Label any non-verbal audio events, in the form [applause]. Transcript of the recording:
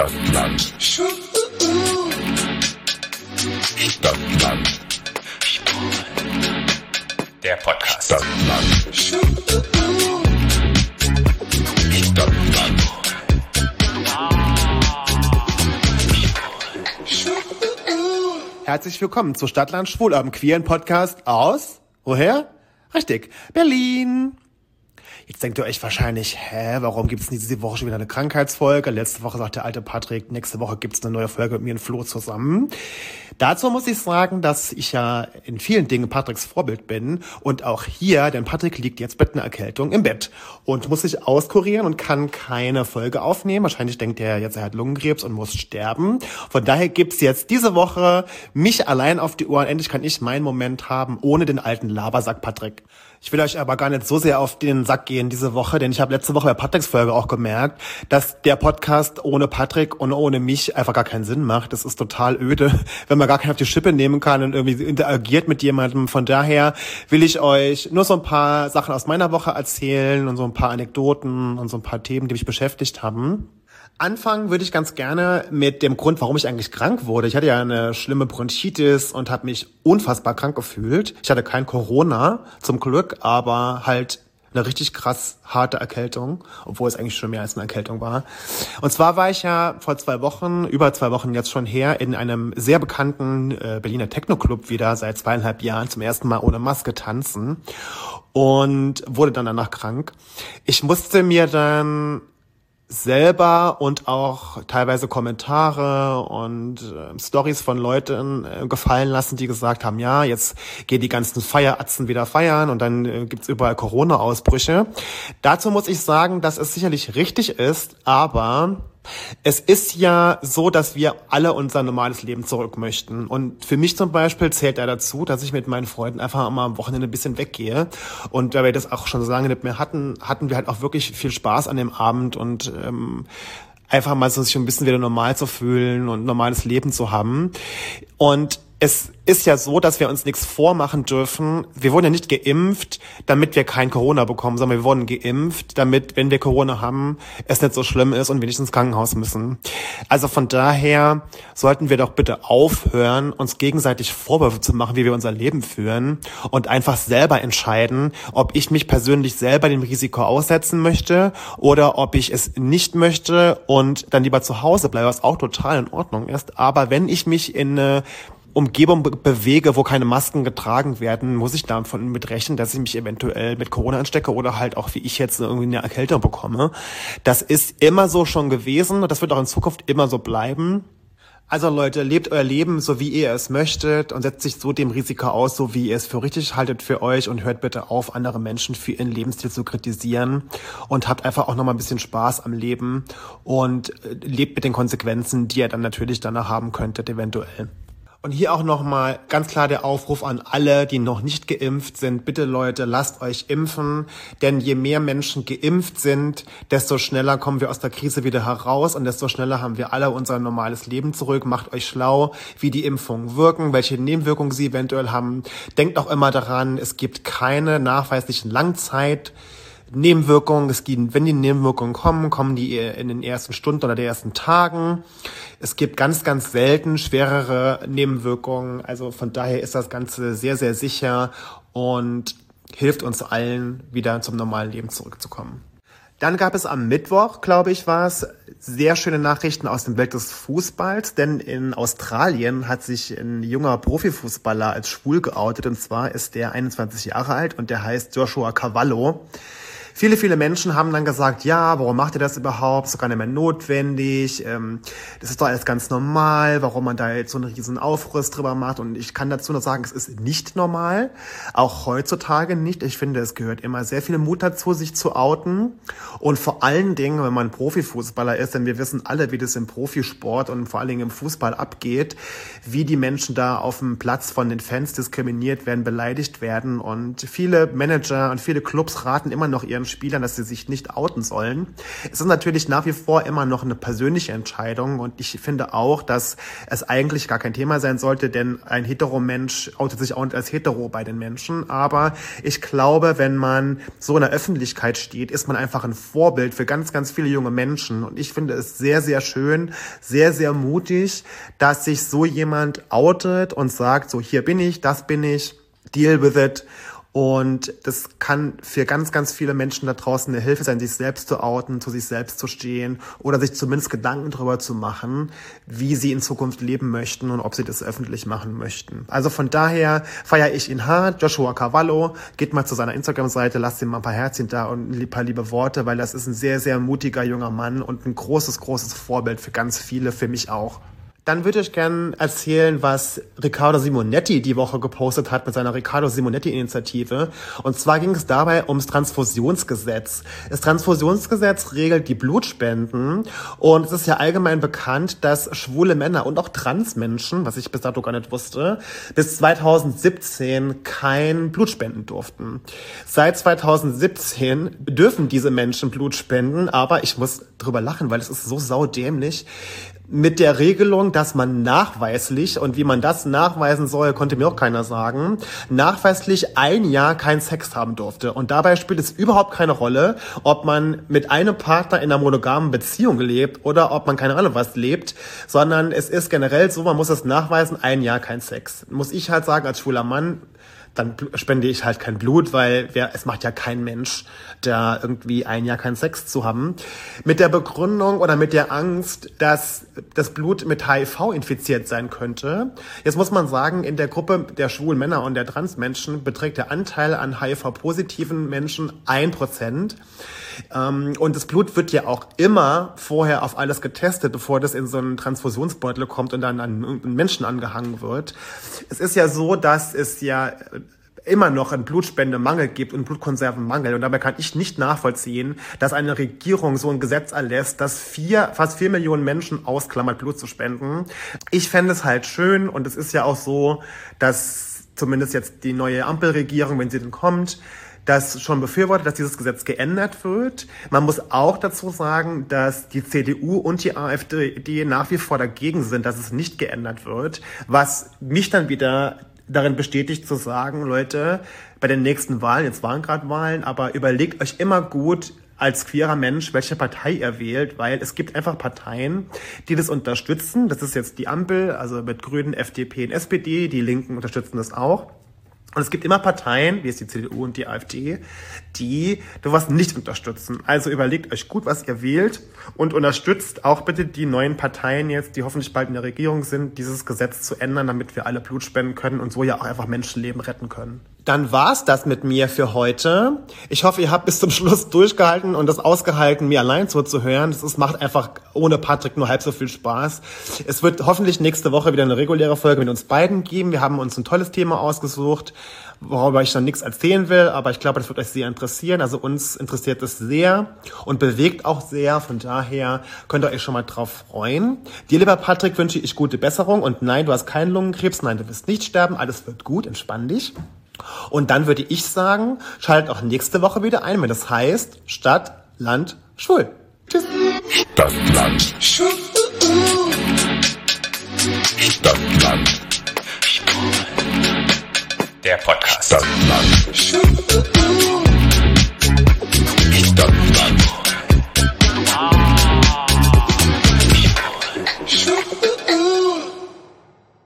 Stadtland. Stadtland. Der Podcast. Stadtland. Stadtland. Herzlich willkommen zu Stadtland Schwul, eurem queeren Podcast aus, woher? Richtig, Berlin. Jetzt denkt ihr euch wahrscheinlich, hä, warum gibt es diese Woche schon wieder eine Krankheitsfolge? Letzte Woche sagt der alte Patrick, nächste Woche gibt es eine neue Folge mit mir und Flo zusammen. Dazu muss ich sagen, dass ich ja in vielen Dingen Patricks Vorbild bin und auch hier, denn Patrick liegt jetzt mit einer Erkältung im Bett und muss sich auskurieren und kann keine Folge aufnehmen. Wahrscheinlich denkt er jetzt, er hat Lungenkrebs und muss sterben. Von daher gibt's jetzt diese Woche mich allein auf die Ohren. Endlich kann ich meinen Moment haben, ohne den alten Labersack Patrick. Ich will euch aber gar nicht so sehr auf den Sack gehen diese Woche, denn ich habe letzte Woche bei Patricks Folge auch gemerkt, dass der Podcast ohne Patrick und ohne mich einfach gar keinen Sinn macht. Das ist total öde, [laughs] wenn man gar keinen auf die Schippe nehmen kann und irgendwie interagiert mit jemandem. Von daher will ich euch nur so ein paar Sachen aus meiner Woche erzählen und so ein paar Anekdoten und so ein paar Themen, die mich beschäftigt haben. Anfangen würde ich ganz gerne mit dem Grund, warum ich eigentlich krank wurde. Ich hatte ja eine schlimme Bronchitis und habe mich unfassbar krank gefühlt. Ich hatte kein Corona, zum Glück, aber halt eine richtig krass harte Erkältung, obwohl es eigentlich schon mehr als eine Erkältung war. Und zwar war ich ja vor zwei Wochen, über zwei Wochen jetzt schon her, in einem sehr bekannten äh, Berliner Techno-Club wieder seit zweieinhalb Jahren zum ersten Mal ohne Maske tanzen und wurde dann danach krank. Ich musste mir dann selber und auch teilweise Kommentare und äh, Stories von Leuten äh, gefallen lassen, die gesagt haben, ja, jetzt gehen die ganzen Feieratzen wieder feiern und dann äh, gibt's überall Corona-Ausbrüche. Dazu muss ich sagen, dass es sicherlich richtig ist, aber es ist ja so, dass wir alle unser normales Leben zurück möchten. Und für mich zum Beispiel zählt da dazu, dass ich mit meinen Freunden einfach mal am Wochenende ein bisschen weggehe. Und da wir das auch schon so lange nicht mehr hatten, hatten wir halt auch wirklich viel Spaß an dem Abend und ähm, einfach mal so sich ein bisschen wieder normal zu fühlen und normales Leben zu haben. Und es ist ja so, dass wir uns nichts vormachen dürfen. Wir wurden ja nicht geimpft, damit wir kein Corona bekommen, sondern wir wurden geimpft, damit, wenn wir Corona haben, es nicht so schlimm ist und wir nicht ins Krankenhaus müssen. Also von daher sollten wir doch bitte aufhören, uns gegenseitig Vorwürfe zu machen, wie wir unser Leben führen und einfach selber entscheiden, ob ich mich persönlich selber dem Risiko aussetzen möchte oder ob ich es nicht möchte und dann lieber zu Hause bleibe, was auch total in Ordnung ist. Aber wenn ich mich in eine Umgebung be bewege, wo keine Masken getragen werden, muss ich davon mit rechnen, dass ich mich eventuell mit Corona anstecke oder halt auch wie ich jetzt irgendwie eine Erkältung bekomme. Das ist immer so schon gewesen und das wird auch in Zukunft immer so bleiben. Also Leute, lebt euer Leben so, wie ihr es möchtet und setzt sich so dem Risiko aus, so wie ihr es für richtig haltet für euch und hört bitte auf, andere Menschen für ihren Lebensstil zu kritisieren und habt einfach auch nochmal ein bisschen Spaß am Leben und äh, lebt mit den Konsequenzen, die ihr dann natürlich danach haben könntet, eventuell. Und hier auch nochmal ganz klar der Aufruf an alle, die noch nicht geimpft sind. Bitte Leute, lasst euch impfen. Denn je mehr Menschen geimpft sind, desto schneller kommen wir aus der Krise wieder heraus und desto schneller haben wir alle unser normales Leben zurück. Macht euch schlau, wie die Impfungen wirken, welche Nebenwirkungen sie eventuell haben. Denkt auch immer daran, es gibt keine nachweislichen Langzeit Nebenwirkungen. Es gibt, wenn die Nebenwirkungen kommen, kommen die in den ersten Stunden oder den ersten Tagen. Es gibt ganz, ganz selten schwerere Nebenwirkungen. Also von daher ist das Ganze sehr, sehr sicher und hilft uns allen, wieder zum normalen Leben zurückzukommen. Dann gab es am Mittwoch, glaube ich, war es, sehr schöne Nachrichten aus dem Welt des Fußballs, denn in Australien hat sich ein junger Profifußballer als schwul geoutet und zwar ist der 21 Jahre alt und der heißt Joshua Cavallo. Viele, viele Menschen haben dann gesagt, ja, warum macht ihr das überhaupt? Ist doch gar nicht mehr notwendig. Ähm, das ist doch alles ganz normal, warum man da jetzt so einen riesen Aufriss drüber macht. Und ich kann dazu nur sagen, es ist nicht normal. Auch heutzutage nicht. Ich finde, es gehört immer sehr viel Mut dazu, sich zu outen. Und vor allen Dingen, wenn man Profifußballer ist, denn wir wissen alle, wie das im Profisport und vor allen Dingen im Fußball abgeht, wie die Menschen da auf dem Platz von den Fans diskriminiert werden, beleidigt werden. Und viele Manager und viele Clubs raten immer noch ihren ihren Spielern, dass sie sich nicht outen sollen. Es ist natürlich nach wie vor immer noch eine persönliche Entscheidung und ich finde auch, dass es eigentlich gar kein Thema sein sollte, denn ein Heteromensch outet sich auch nicht als hetero bei den Menschen. Aber ich glaube, wenn man so in der Öffentlichkeit steht, ist man einfach ein Vorbild für ganz, ganz viele junge Menschen. Und ich finde es sehr, sehr schön, sehr, sehr mutig, dass sich so jemand outet und sagt, so hier bin ich, das bin ich, deal with it. Und das kann für ganz, ganz viele Menschen da draußen eine Hilfe sein, sich selbst zu outen, zu sich selbst zu stehen oder sich zumindest Gedanken darüber zu machen, wie sie in Zukunft leben möchten und ob sie das öffentlich machen möchten. Also von daher feiere ich ihn hart. Joshua Cavallo, geht mal zu seiner Instagram-Seite, lasst ihm mal ein paar Herzchen da und ein paar liebe Worte, weil das ist ein sehr, sehr mutiger junger Mann und ein großes, großes Vorbild für ganz viele, für mich auch. Dann würde ich gerne erzählen, was Riccardo Simonetti die Woche gepostet hat mit seiner Riccardo Simonetti-Initiative. Und zwar ging es dabei ums Transfusionsgesetz. Das Transfusionsgesetz regelt die Blutspenden und es ist ja allgemein bekannt, dass schwule Männer und auch Transmenschen, was ich bis dato gar nicht wusste, bis 2017 kein Blut spenden durften. Seit 2017 dürfen diese Menschen Blut spenden, aber ich muss drüber lachen, weil es ist so saudämlich mit der Regelung, dass man nachweislich, und wie man das nachweisen soll, konnte mir auch keiner sagen, nachweislich ein Jahr keinen Sex haben durfte. Und dabei spielt es überhaupt keine Rolle, ob man mit einem Partner in einer monogamen Beziehung lebt oder ob man keine Ahnung was lebt, sondern es ist generell so, man muss es nachweisen, ein Jahr kein Sex. Muss ich halt sagen, als schwuler Mann, dann spende ich halt kein Blut, weil wer, es macht ja kein Mensch, da irgendwie ein Jahr keinen Sex zu haben. Mit der Begründung oder mit der Angst, dass das Blut mit HIV infiziert sein könnte. Jetzt muss man sagen, in der Gruppe der schwulen Männer und der Transmenschen beträgt der Anteil an HIV-positiven Menschen ein Prozent. Ähm, und das Blut wird ja auch immer vorher auf alles getestet, bevor das in so einen Transfusionsbeutel kommt und dann an Menschen angehangen wird. Es ist ja so, dass es ja immer noch einen Blutspendemangel gibt und Blutkonservenmangel. Und dabei kann ich nicht nachvollziehen, dass eine Regierung so ein Gesetz erlässt, dass vier, fast vier Millionen Menschen ausklammert, Blut zu spenden. Ich fände es halt schön und es ist ja auch so, dass zumindest jetzt die neue Ampelregierung, wenn sie denn kommt, das schon befürwortet, dass dieses Gesetz geändert wird. Man muss auch dazu sagen, dass die CDU und die AfD nach wie vor dagegen sind, dass es nicht geändert wird, was mich dann wieder darin bestätigt zu sagen, Leute, bei den nächsten Wahlen, jetzt waren gerade Wahlen, aber überlegt euch immer gut, als queerer Mensch, welche Partei er wählt, weil es gibt einfach Parteien, die das unterstützen. Das ist jetzt die Ampel, also mit Grünen, FDP und SPD. Die Linken unterstützen das auch. Und es gibt immer Parteien, wie es die CDU und die AfD, die sowas nicht unterstützen. Also überlegt euch gut, was ihr wählt und unterstützt auch bitte die neuen Parteien jetzt, die hoffentlich bald in der Regierung sind, dieses Gesetz zu ändern, damit wir alle Blut spenden können und so ja auch einfach Menschenleben retten können. Dann war's das mit mir für heute. Ich hoffe, ihr habt bis zum Schluss durchgehalten und das ausgehalten, mir allein zuzuhören. Es macht einfach ohne Patrick nur halb so viel Spaß. Es wird hoffentlich nächste Woche wieder eine reguläre Folge mit uns beiden geben. Wir haben uns ein tolles Thema ausgesucht, worüber ich dann nichts erzählen will, aber ich glaube, das wird euch sehr interessieren. Also uns interessiert es sehr und bewegt auch sehr. Von daher könnt ihr euch schon mal drauf freuen. Dir, lieber Patrick, wünsche ich gute Besserung und nein, du hast keinen Lungenkrebs, nein, du wirst nicht sterben, alles wird gut, entspann dich. Und dann würde ich sagen, schaltet auch nächste Woche wieder ein, wenn das heißt Stadt, Land, Schwul. Tschüss. Stadt, Land. Stadt, Land. Der Podcast. Stadt, Land.